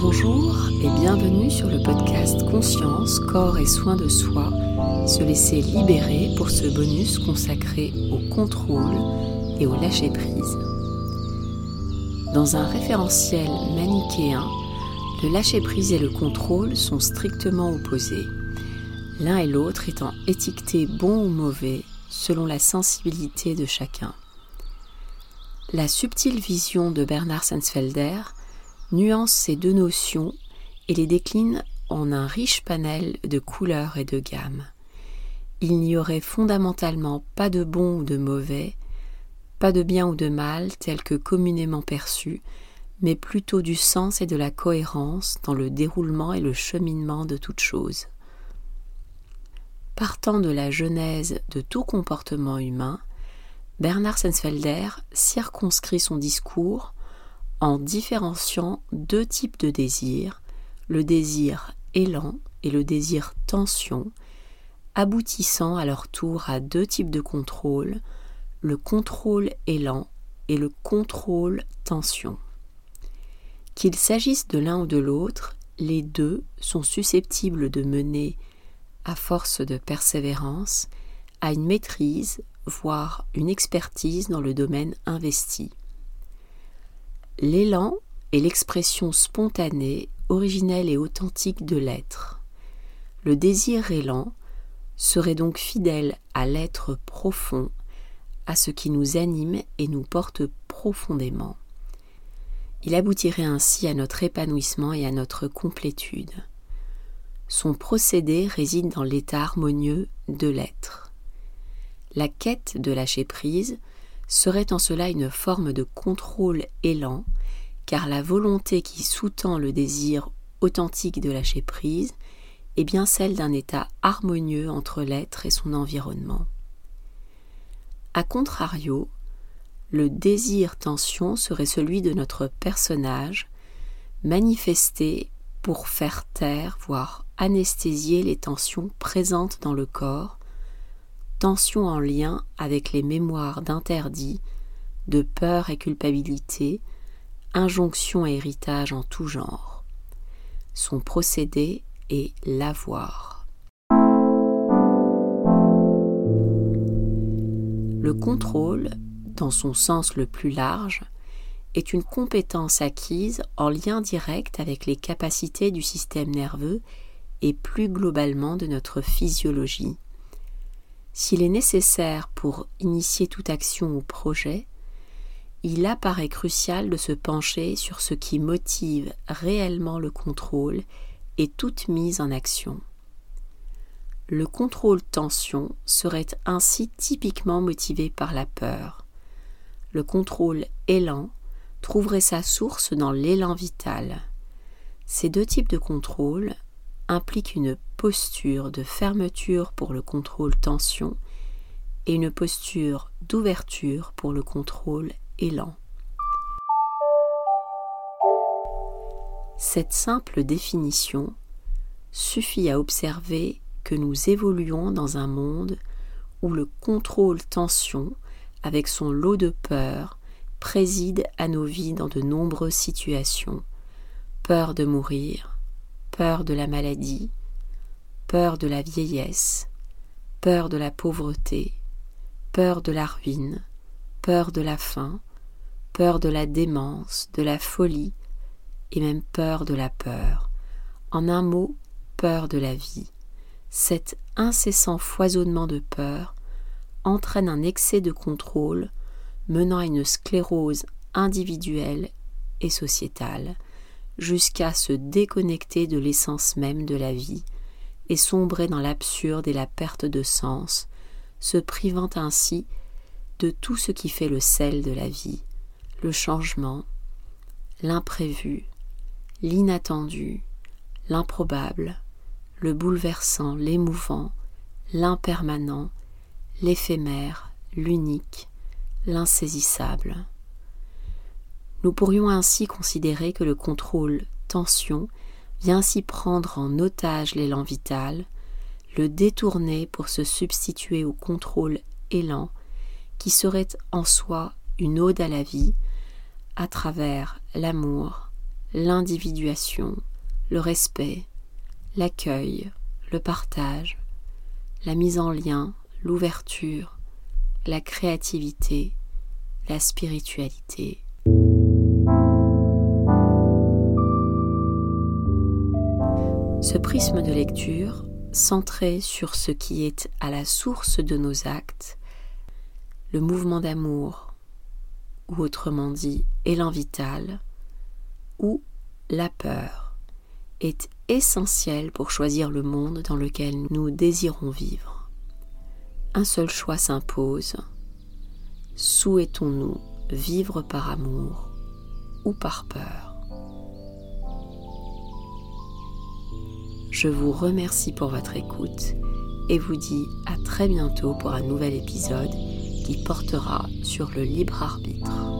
Bonjour et bienvenue sur le podcast Conscience, corps et soins de soi, se laisser libérer pour ce bonus consacré au contrôle et au lâcher-prise. Dans un référentiel manichéen, le lâcher-prise et le contrôle sont strictement opposés, l'un et l'autre étant étiquetés bon ou mauvais selon la sensibilité de chacun. La subtile vision de Bernard Sensfelder nuance ces deux notions et les décline en un riche panel de couleurs et de gammes. Il n'y aurait fondamentalement pas de bon ou de mauvais, pas de bien ou de mal tel que communément perçu, mais plutôt du sens et de la cohérence dans le déroulement et le cheminement de toute chose. Partant de la genèse de tout comportement humain, Bernard Sensfelder circonscrit son discours en différenciant deux types de désirs, le désir élan et le désir tension, aboutissant à leur tour à deux types de contrôle, le contrôle élan et le contrôle tension. Qu'il s'agisse de l'un ou de l'autre, les deux sont susceptibles de mener à force de persévérance, à une maîtrise, voire une expertise dans le domaine investi. L'élan est l'expression spontanée, originelle et authentique de l'être. Le désir élan serait donc fidèle à l'être profond, à ce qui nous anime et nous porte profondément. Il aboutirait ainsi à notre épanouissement et à notre complétude. Son procédé réside dans l'état harmonieux de l'être. La quête de lâcher prise serait en cela une forme de contrôle élan, car la volonté qui sous-tend le désir authentique de lâcher prise est bien celle d'un état harmonieux entre l'être et son environnement. A contrario, le désir tension serait celui de notre personnage, manifesté pour faire taire, voire anesthésier les tensions présentes dans le corps, tensions en lien avec les mémoires d'interdits, de peur et culpabilité, injonctions et héritages en tout genre. Son procédé est l'avoir. Le contrôle, dans son sens le plus large, est une compétence acquise en lien direct avec les capacités du système nerveux et plus globalement de notre physiologie. S'il est nécessaire pour initier toute action ou projet, il apparaît crucial de se pencher sur ce qui motive réellement le contrôle et toute mise en action. Le contrôle tension serait ainsi typiquement motivé par la peur. Le contrôle élan trouverait sa source dans l'élan vital. Ces deux types de contrôle impliquent une posture de fermeture pour le contrôle tension et une posture d'ouverture pour le contrôle élan. Cette simple définition suffit à observer que nous évoluons dans un monde où le contrôle tension, avec son lot de peur, préside à nos vies dans de nombreuses situations. Peur de mourir, peur de la maladie, peur de la vieillesse, peur de la pauvreté, peur de la ruine, peur de la faim, peur de la démence, de la folie, et même peur de la peur. En un mot, peur de la vie. Cet incessant foisonnement de peur entraîne un excès de contrôle menant à une sclérose individuelle et sociétale, jusqu'à se déconnecter de l'essence même de la vie et sombrer dans l'absurde et la perte de sens, se privant ainsi de tout ce qui fait le sel de la vie, le changement, l'imprévu, l'inattendu, l'improbable, le bouleversant, l'émouvant, l'impermanent, l'éphémère, l'unique, l'insaisissable. Nous pourrions ainsi considérer que le contrôle tension vient ainsi prendre en otage l'élan vital, le détourner pour se substituer au contrôle élan qui serait en soi une ode à la vie à travers l'amour, l'individuation, le respect, l'accueil, le partage, la mise en lien, l'ouverture, la créativité, la spiritualité. Ce prisme de lecture, centré sur ce qui est à la source de nos actes, le mouvement d'amour, ou autrement dit élan vital, ou la peur, est essentiel pour choisir le monde dans lequel nous désirons vivre. Un seul choix s'impose. Souhaitons-nous vivre par amour ou par peur? Je vous remercie pour votre écoute et vous dis à très bientôt pour un nouvel épisode qui portera sur le libre arbitre.